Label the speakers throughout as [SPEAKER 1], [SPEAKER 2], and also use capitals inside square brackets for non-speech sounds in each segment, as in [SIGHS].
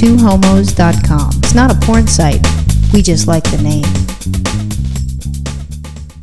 [SPEAKER 1] twohomos.com. It's not a porn site. We just like the name.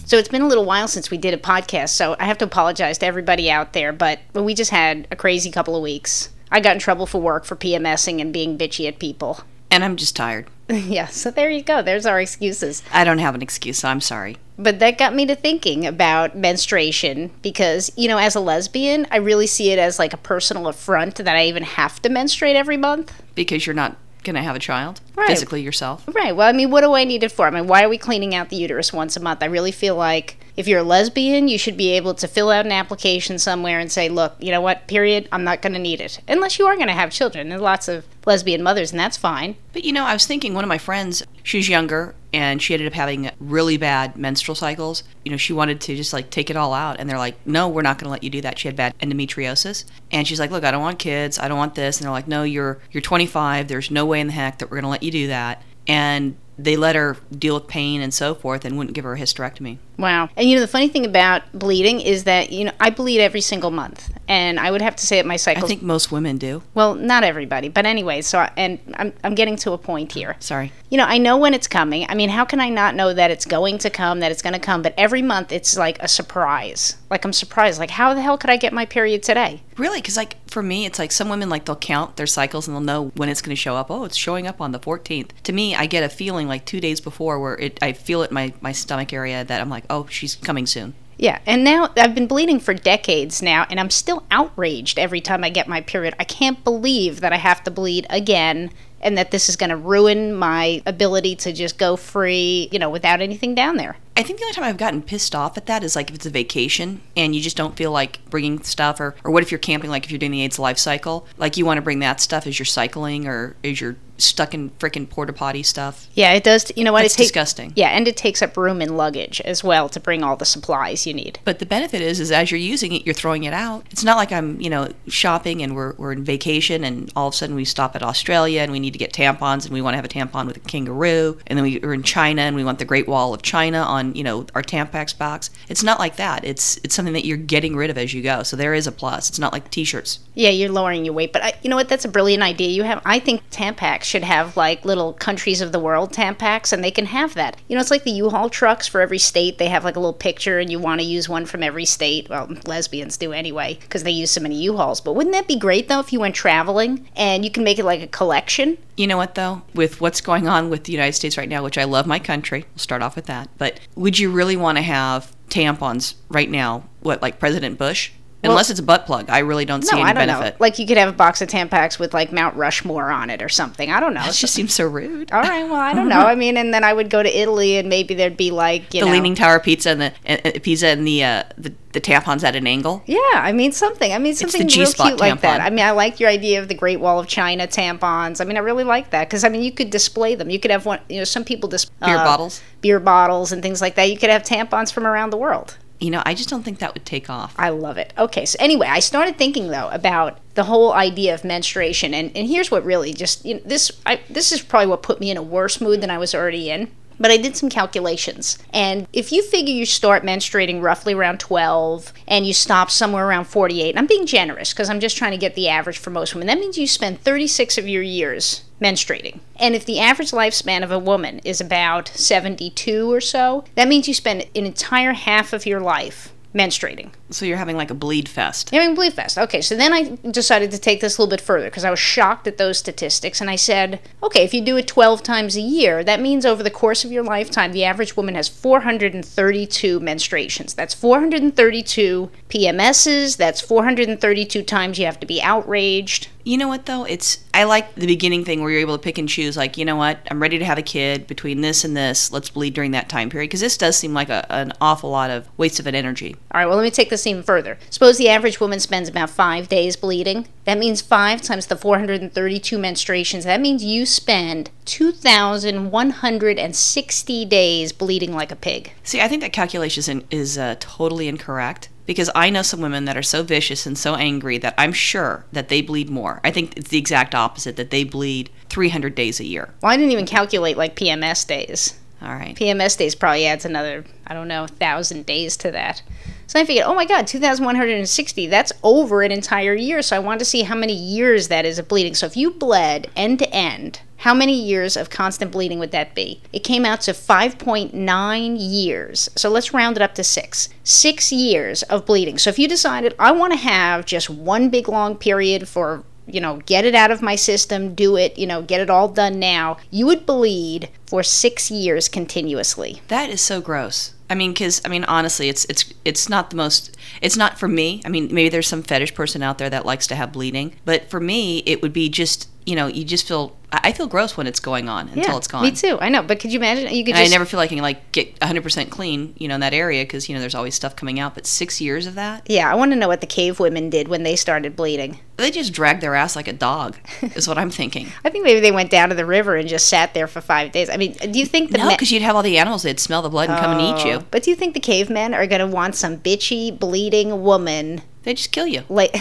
[SPEAKER 2] So it's been a little while since we did a podcast, so I have to apologize to everybody out there, but we just had a crazy couple of weeks. I got in trouble for work for PMSing and being bitchy at people.
[SPEAKER 3] And I'm just tired. [LAUGHS]
[SPEAKER 2] yeah, so there you go. There's our excuses.
[SPEAKER 3] I don't have an excuse, so I'm sorry.
[SPEAKER 2] But that got me to thinking about menstruation because, you know, as a lesbian, I really see it as like a personal affront that I even have to menstruate every month.
[SPEAKER 3] Because you're not going to have a child
[SPEAKER 2] Right.
[SPEAKER 3] physically yourself.
[SPEAKER 2] Right. Well, I mean, what do I need it for? I mean, why are we cleaning out the uterus once a month? I really feel like if you're a lesbian, you should be able to fill out an application somewhere and say, look, you know what, period, I'm not going to need it. Unless you are going to have children. There's lots of lesbian mothers, and that's fine.
[SPEAKER 3] But you know, I was thinking one of my friends, she was younger and she ended up having really bad menstrual cycles. You know, she wanted to just like take it all out and they're like, "No, we're not going to let you do that." She had bad endometriosis. And she's like, "Look, I don't want kids. I don't want this." And they're like, "No, you're you're 25. There's no way in the heck that we're going to let you do that." And they let her deal with pain and so forth and wouldn't give her a hysterectomy.
[SPEAKER 2] Wow. And you know, the funny thing about bleeding is that, you know, I bleed every single month. And I would have to say that my
[SPEAKER 3] cycle.
[SPEAKER 2] I
[SPEAKER 3] think most women do.
[SPEAKER 2] well, not everybody, but anyway, so, I- and I'm, I'm getting to a point here.
[SPEAKER 3] Sorry.
[SPEAKER 2] You know, I know when it's coming. I mean, how can I not know that it's going to come, that it's going to come? But every month it's like a surprise. Like, I'm surprised. Like, how the hell could I get my period today?
[SPEAKER 3] Really, because like for me, it's like some women like they'll count their cycles and they'll know when it's going to show up. Oh, it's showing up on the 14th. To me, I get a feeling like two days before where it, I feel it in my my stomach area that I'm like, oh, she's coming soon.
[SPEAKER 2] Yeah, and now I've been bleeding for decades now, and I'm still outraged every time I get my period. I can't believe that I have to bleed again and that this is going to ruin my ability to just go free, you know, without anything down there.
[SPEAKER 3] I think the only time I've gotten pissed off at that is like if it's a vacation and you just don't feel like bringing stuff, or or what if you're camping, like if you're doing the AIDS life cycle, like you want to bring that stuff as you're cycling or as you're stuck in frickin' porta potty stuff.
[SPEAKER 2] Yeah, it does. You know what?
[SPEAKER 3] It's
[SPEAKER 2] it
[SPEAKER 3] disgusting.
[SPEAKER 2] Yeah, and it takes up room in luggage as well to bring all the supplies you need.
[SPEAKER 3] But the benefit is, is as you're using it, you're throwing it out. It's not like I'm, you know, shopping and we're, we're in vacation and all of a sudden we stop at Australia and we need to get tampons and we want to have a tampon with a kangaroo. And then we, we're in China and we want the Great Wall of China on, you know, our Tampax box. It's not like that. It's it's something that you're getting rid of as you go. So there is a plus. It's not like t-shirts.
[SPEAKER 2] Yeah, you're lowering your weight, but I, you know what? That's a brilliant idea. You have, I think, Tampax should have like little countries of the world Tampax, and they can have that. You know, it's like the U-Haul trucks for every state. They have like a little picture, and you want to use one from every state. Well, lesbians do anyway because they use so many U-Hauls. But wouldn't that be great though if you went traveling and you can make it like a collection?
[SPEAKER 3] You know what though? With what's going on with the United States right now, which I love my country. We'll start off with that. But would you really want to have tampons right now? What like President Bush? Unless it's a butt plug, I really don't see
[SPEAKER 2] No,
[SPEAKER 3] any
[SPEAKER 2] I don't
[SPEAKER 3] benefit.
[SPEAKER 2] know. Like you could have a box of Tampax with like Mount Rushmore on it or something. I don't know.
[SPEAKER 3] That just seems so rude.
[SPEAKER 2] All right, well, I don't know. I mean, and then I would go to Italy, and maybe there'd be like you know
[SPEAKER 3] the
[SPEAKER 2] know,
[SPEAKER 3] Leaning Tower pizza and the pizza and the, uh, the the tampons at an angle.
[SPEAKER 2] Yeah, I mean something. I mean something real cute like that. I mean, I like your idea of the Great Wall of China tampons. I mean, I really like that because I mean, you could display them. You could have one. You know, some people display
[SPEAKER 3] Beer
[SPEAKER 2] uh,
[SPEAKER 3] bottles.
[SPEAKER 2] beer bottles, and things like that. You could have tampons from around the world.
[SPEAKER 3] You know, I just don't think that would take off.
[SPEAKER 2] I love it. Okay, so anyway, I started thinking though about the whole idea of menstruation, and, and here's what really just you know, this I, this is probably what put me in a worse mood than I was already in. But I did some calculations, and if you figure you start menstruating roughly around 12 and you stop somewhere around 48, and I'm being generous because I'm just trying to get the average for most women, that means you spend 36 of your years menstruating. And if the average lifespan of a woman is about 72 or so, that means you spend an entire half of your life menstruating.
[SPEAKER 3] So you're having like a bleed fest.
[SPEAKER 2] Having a Bleed Fest. Okay, so then I decided to take this a little bit further because I was shocked at those statistics. And I said, okay, if you do it 12 times a year, that means over the course of your lifetime, the average woman has 432 menstruations. That's 432 PMSs. That's 432 times you have to be outraged.
[SPEAKER 3] You know what though? It's I like the beginning thing where you're able to pick and choose. Like, you know what? I'm ready to have a kid between this and this. Let's bleed during that time period because this does seem like a, an awful lot of waste of an energy.
[SPEAKER 2] All right, well, let me take this even further. Suppose the average woman spends about five days bleeding. That means five times the 432 menstruations. That means you spend 2,160 days bleeding like a pig.
[SPEAKER 3] See, I think that calculation is, in, is uh, totally incorrect because I know some women that are so vicious and so angry that I'm sure that they bleed more. I think it's the exact opposite that they bleed 300 days a year.
[SPEAKER 2] Well, I didn't even calculate like PMS days.
[SPEAKER 3] All right.
[SPEAKER 2] PMS days probably adds another, I don't know, thousand days to that. So I figured, oh my God, 2,160, that's over an entire year. So I wanted to see how many years that is of bleeding. So if you bled end to end, how many years of constant bleeding would that be? It came out to 5.9 years. So let's round it up to six. Six years of bleeding. So if you decided, I want to have just one big long period for you know, get it out of my system, do it, you know, get it all done now, you would bleed for six years continuously.
[SPEAKER 3] That is so gross. I mean, because I mean, honestly, it's it's it's not the most. It's not for me. I mean, maybe there's some fetish person out there that likes to have bleeding, but for me, it would be just you know, you just feel. I feel gross when it's going on until
[SPEAKER 2] yeah,
[SPEAKER 3] it's gone.
[SPEAKER 2] Me too. I know, but could you imagine? You could. Just,
[SPEAKER 3] I never feel like I can like get 100 percent clean, you know, in that area because you know there's always stuff coming out. But six years of that,
[SPEAKER 2] Yeah, I want to know what the cave women did when they started bleeding.
[SPEAKER 3] they just dragged their ass like a dog. is what I'm thinking. [LAUGHS]
[SPEAKER 2] I think maybe they went down to the river and just sat there for five days. I mean, do you think the
[SPEAKER 3] No, because you'd have all the animals. They'd smell the blood and come and eat
[SPEAKER 2] Oh,
[SPEAKER 3] you.
[SPEAKER 2] But do you think the cavemen are going to want some bitchy, bleeding woman?
[SPEAKER 3] They just kill you.
[SPEAKER 2] Like,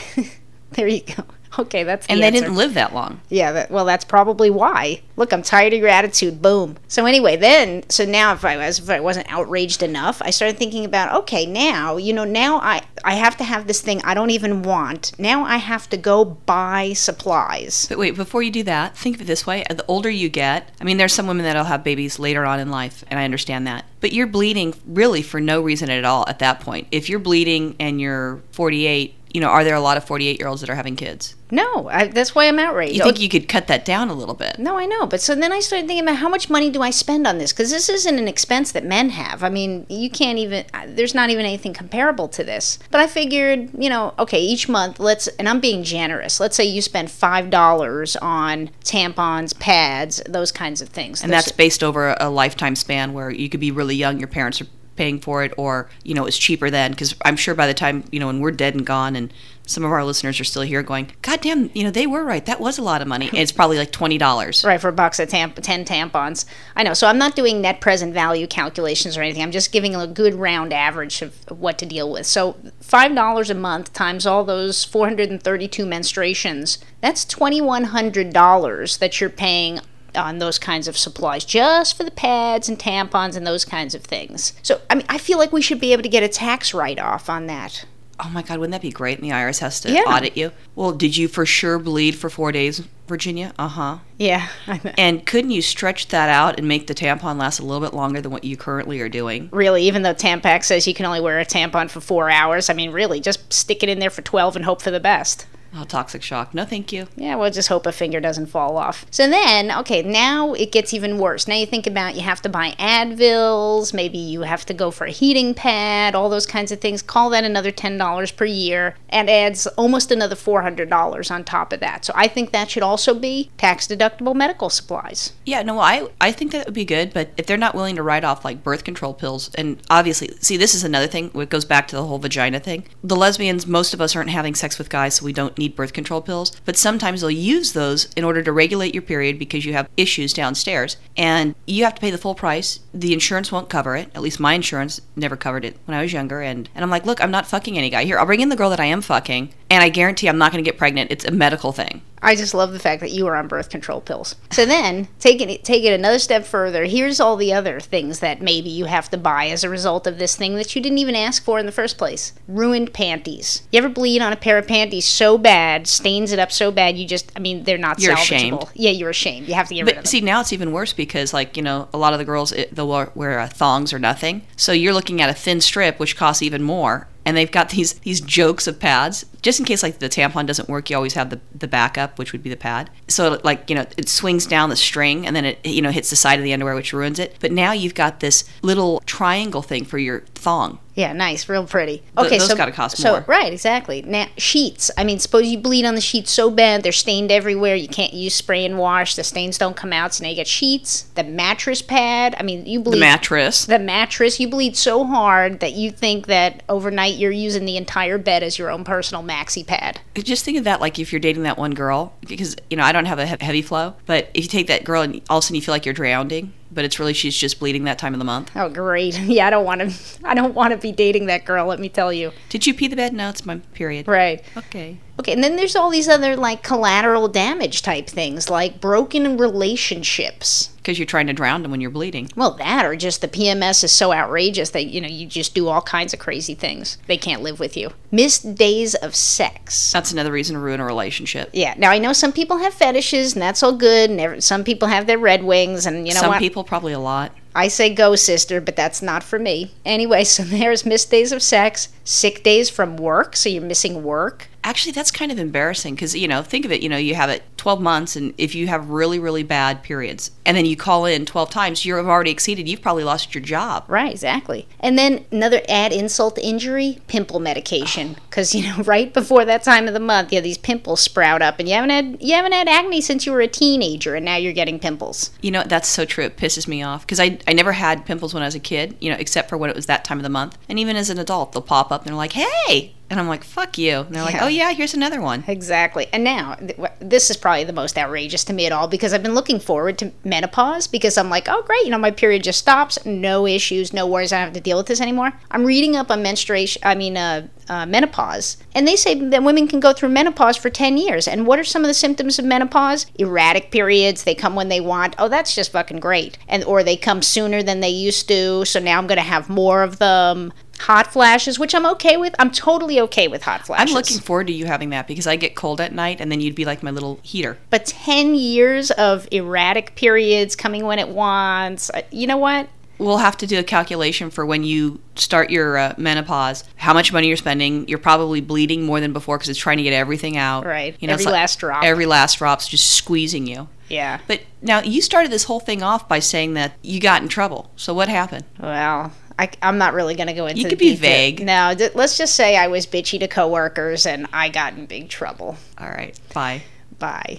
[SPEAKER 2] [LAUGHS] there you go. Okay, that's the
[SPEAKER 3] And they
[SPEAKER 2] answer.
[SPEAKER 3] didn't live that long.
[SPEAKER 2] Yeah, that, well, that's probably why. Look, I'm tired of your attitude. Boom. So anyway, then, so now if I was, if I wasn't outraged enough, I started thinking about, okay, now, you know, now I, I have to have this thing I don't even want. Now I have to go buy supplies.
[SPEAKER 3] But wait, before you do that, think of it this way: the older you get, I mean, there's some women that'll have babies later on in life, and I understand that. But you're bleeding really for no reason at all at that point. If you're bleeding and you're 48, you know, are there a lot of 48 year olds that are having kids?
[SPEAKER 2] No, I, that's why I'm outraged.
[SPEAKER 3] You think you could cut that down a little bit?
[SPEAKER 2] No, I know. But so then I started thinking about how much money do I spend on this? Because this isn't an expense that men have. I mean, you can't even, there's not even anything comparable to this. But I figured, you know, okay, each month, let's, and I'm being generous. Let's say you spend $5 on tampons, pads, those kinds of things.
[SPEAKER 3] And
[SPEAKER 2] Those-
[SPEAKER 3] that's based over a lifetime span where you could be really young, your parents are paying for it, or, you know, it's cheaper then. Because I'm sure by the time, you know, when we're dead and gone and some of our listeners are still here going, God damn, you know, they were right. That was a lot of money. It's probably like $20.
[SPEAKER 2] Right, for a box of tamp- 10 tampons. I know. So I'm not doing net present value calculations or anything. I'm just giving a good round average of, of what to deal with. So $5 a month times all those 432 menstruations, that's $2,100 that you're paying on those kinds of supplies just for the pads and tampons and those kinds of things. So, I mean, I feel like we should be able to get a tax write off on that.
[SPEAKER 3] Oh my God, wouldn't that be great? And the IRS has to
[SPEAKER 2] Yeah.
[SPEAKER 3] audit you. Well, did you for sure bleed for four days, Virginia? Uh huh.
[SPEAKER 2] Yeah.
[SPEAKER 3] And couldn't you stretch that out and make the tampon last a little bit longer than what you currently are doing?
[SPEAKER 2] really, even though Tampax says you can only wear a tampon for four hours, I mean, really, just stick it in there for 12 and hope for the best.
[SPEAKER 3] Oh, toxic shock. No, thank you.
[SPEAKER 2] Yeah, we'll just hope a finger doesn't fall off. So then, okay, now it gets even worse. Now you think about you have to buy Advils, maybe you have to go for a heating pad, all those kinds of things. Call that another $10 per year and adds almost another $400 on top of that. So I think that should also be tax deductible medical supplies.
[SPEAKER 3] Yeah, no, I I think that would be good, but if they're not willing to write off like birth control pills, and obviously, see, this is another thing. It goes back to the whole vagina thing. The lesbians, most of us aren't having sex with guys, so we don't need birth control pills. But sometimes they'll use those in order to regulate your period because you have issues downstairs, and you have to pay the full price. The insurance won't cover it. At least my insurance never covered it when I was younger, and and I'm like, look, I'm not fucking any guy here. I'll bring in the girl that I am fucking, and I guarantee I'm not going to get pregnant. It's a medical thing.
[SPEAKER 2] I just love the fact that you were on birth control pills. So then, take it take it another step further. Here's all the other things that maybe you have to buy as a result of this thing that you didn't even ask for in the first place. Ruined panties. You ever bleed on a pair of panties so bad, stains it up so bad, you just I mean they're not
[SPEAKER 3] You're
[SPEAKER 2] salvageable.
[SPEAKER 3] ashamed.
[SPEAKER 2] Yeah, you're ashamed. You have to get rid of
[SPEAKER 3] But
[SPEAKER 2] them.
[SPEAKER 3] see, now it's even worse because, like, you know, a lot of the girls it, they'll wear, wear uh, thongs or nothing. So you're looking at a thin strip, which costs even more. And they've got these these jokes of pads, just in case like the tampon doesn't work. You always have the the backup, which would be the pad. So like you know, it swings down the string and then it you know hits the side of the underwear, which ruins it. But now you've got this little triangle thing for your thong.
[SPEAKER 2] Yeah, nice, real pretty.
[SPEAKER 3] Th-
[SPEAKER 2] Okay,
[SPEAKER 3] those
[SPEAKER 2] so
[SPEAKER 3] gotta cost
[SPEAKER 2] so
[SPEAKER 3] more.
[SPEAKER 2] right, exactly. Now sheets. I mean, suppose you bleed on the sheets so bad they're stained everywhere. You can't use spray and wash. The stains don't come out, so now you get sheets. The mattress pad. I mean, you bleed
[SPEAKER 3] The mattress.
[SPEAKER 2] the mattress. You bleed so hard that you think that overnight you're using the entire bed as your own personal maxi pad.
[SPEAKER 3] Just think of that like if you're dating that one girl, because you know I don't have a heavy flow, but if you take that girl and all of a sudden you feel like you're drowning, but it's really she's just bleeding that time of the month.
[SPEAKER 2] Oh, great. [LAUGHS] Yeah, I don't want to. I don't want to be dating that girl. Let me tell you.
[SPEAKER 3] Did you pee the bed? No, it's my period.
[SPEAKER 2] Right.
[SPEAKER 3] Okay.
[SPEAKER 2] Okay, and then there's all these other like collateral damage type things, like broken relationships.
[SPEAKER 3] Because you're trying to drown them when you're bleeding.
[SPEAKER 2] Well, that or just the PMS is so outrageous that you know you just do all kinds of crazy things. They can't live with you. Missed days of sex.
[SPEAKER 3] That's another reason to ruin a relationship.
[SPEAKER 2] Yeah. Now I know some people have fetishes, and that's all good. And some people have their red wings, and you know
[SPEAKER 3] Some
[SPEAKER 2] what?
[SPEAKER 3] people, probably a lot.
[SPEAKER 2] I say go, sister, but that's not for me. Anyway, [LAUGHS] so there's missed days of sex, sick days from work, so you're missing work.
[SPEAKER 3] Actually, that's kind of embarrassing because, you know, think of it, you know, you have it 12 months, and if you have really, really bad periods, and then you call in 12 times, you've already exceeded, you've probably lost your job.
[SPEAKER 2] Right, exactly. And then another add insult to injury, pimple medication, [SIGHS] because you know right before that time of the month, yeah, these pimples sprout up, and you haven't had you haven't had acne since you were a teenager, and now you're getting pimples.
[SPEAKER 3] You know, that's so true. It pisses me off because I, I never had pimples when I was a kid, you know, except for when it was that time of the month. And even as an adult, they'll pop up and they're like, hey. And I'm like, fuck you. And they're like,
[SPEAKER 2] Yeah.
[SPEAKER 3] oh, yeah, here's another one.
[SPEAKER 2] Exactly. And now, th- this is probably the most outrageous to me at all because I've been looking forward to menopause because I'm like, oh, great, you know, my period just stops, no issues, no worries, I don't have to deal with this anymore. I'm reading up on menstruation, I mean, uh, uh, menopause, and they say that women can go through menopause for 10 years. And what are some of the symptoms of menopause? Erratic periods, they come when they want. Oh, that's just fucking great. And or they come sooner than they used to, so now I'm going to have more of them. Hot flashes, which I'm okay with. I'm totally okay with hot flashes.
[SPEAKER 3] I'm looking forward to you having that because I get cold at night and then you'd be like my little heater.
[SPEAKER 2] But 10 years of erratic periods coming when it wants. uh, You know what?
[SPEAKER 3] We'll have to do a calculation for when you start your uh, menopause, how much money you're spending. You're probably bleeding more than before because it's trying to get everything out.
[SPEAKER 2] Right.
[SPEAKER 3] You know,
[SPEAKER 2] Every
[SPEAKER 3] it's like
[SPEAKER 2] last drop.
[SPEAKER 3] Every last drop's just squeezing you.
[SPEAKER 2] Yeah.
[SPEAKER 3] But now you started this whole thing off by saying that you got in trouble. So what happened?
[SPEAKER 2] Well, I, am not really going to go into
[SPEAKER 3] You could be
[SPEAKER 2] detail.
[SPEAKER 3] vague.
[SPEAKER 2] No, d- let's just say I was bitchy to coworkers and I got in big trouble.
[SPEAKER 3] All right. Bye.
[SPEAKER 2] Bye.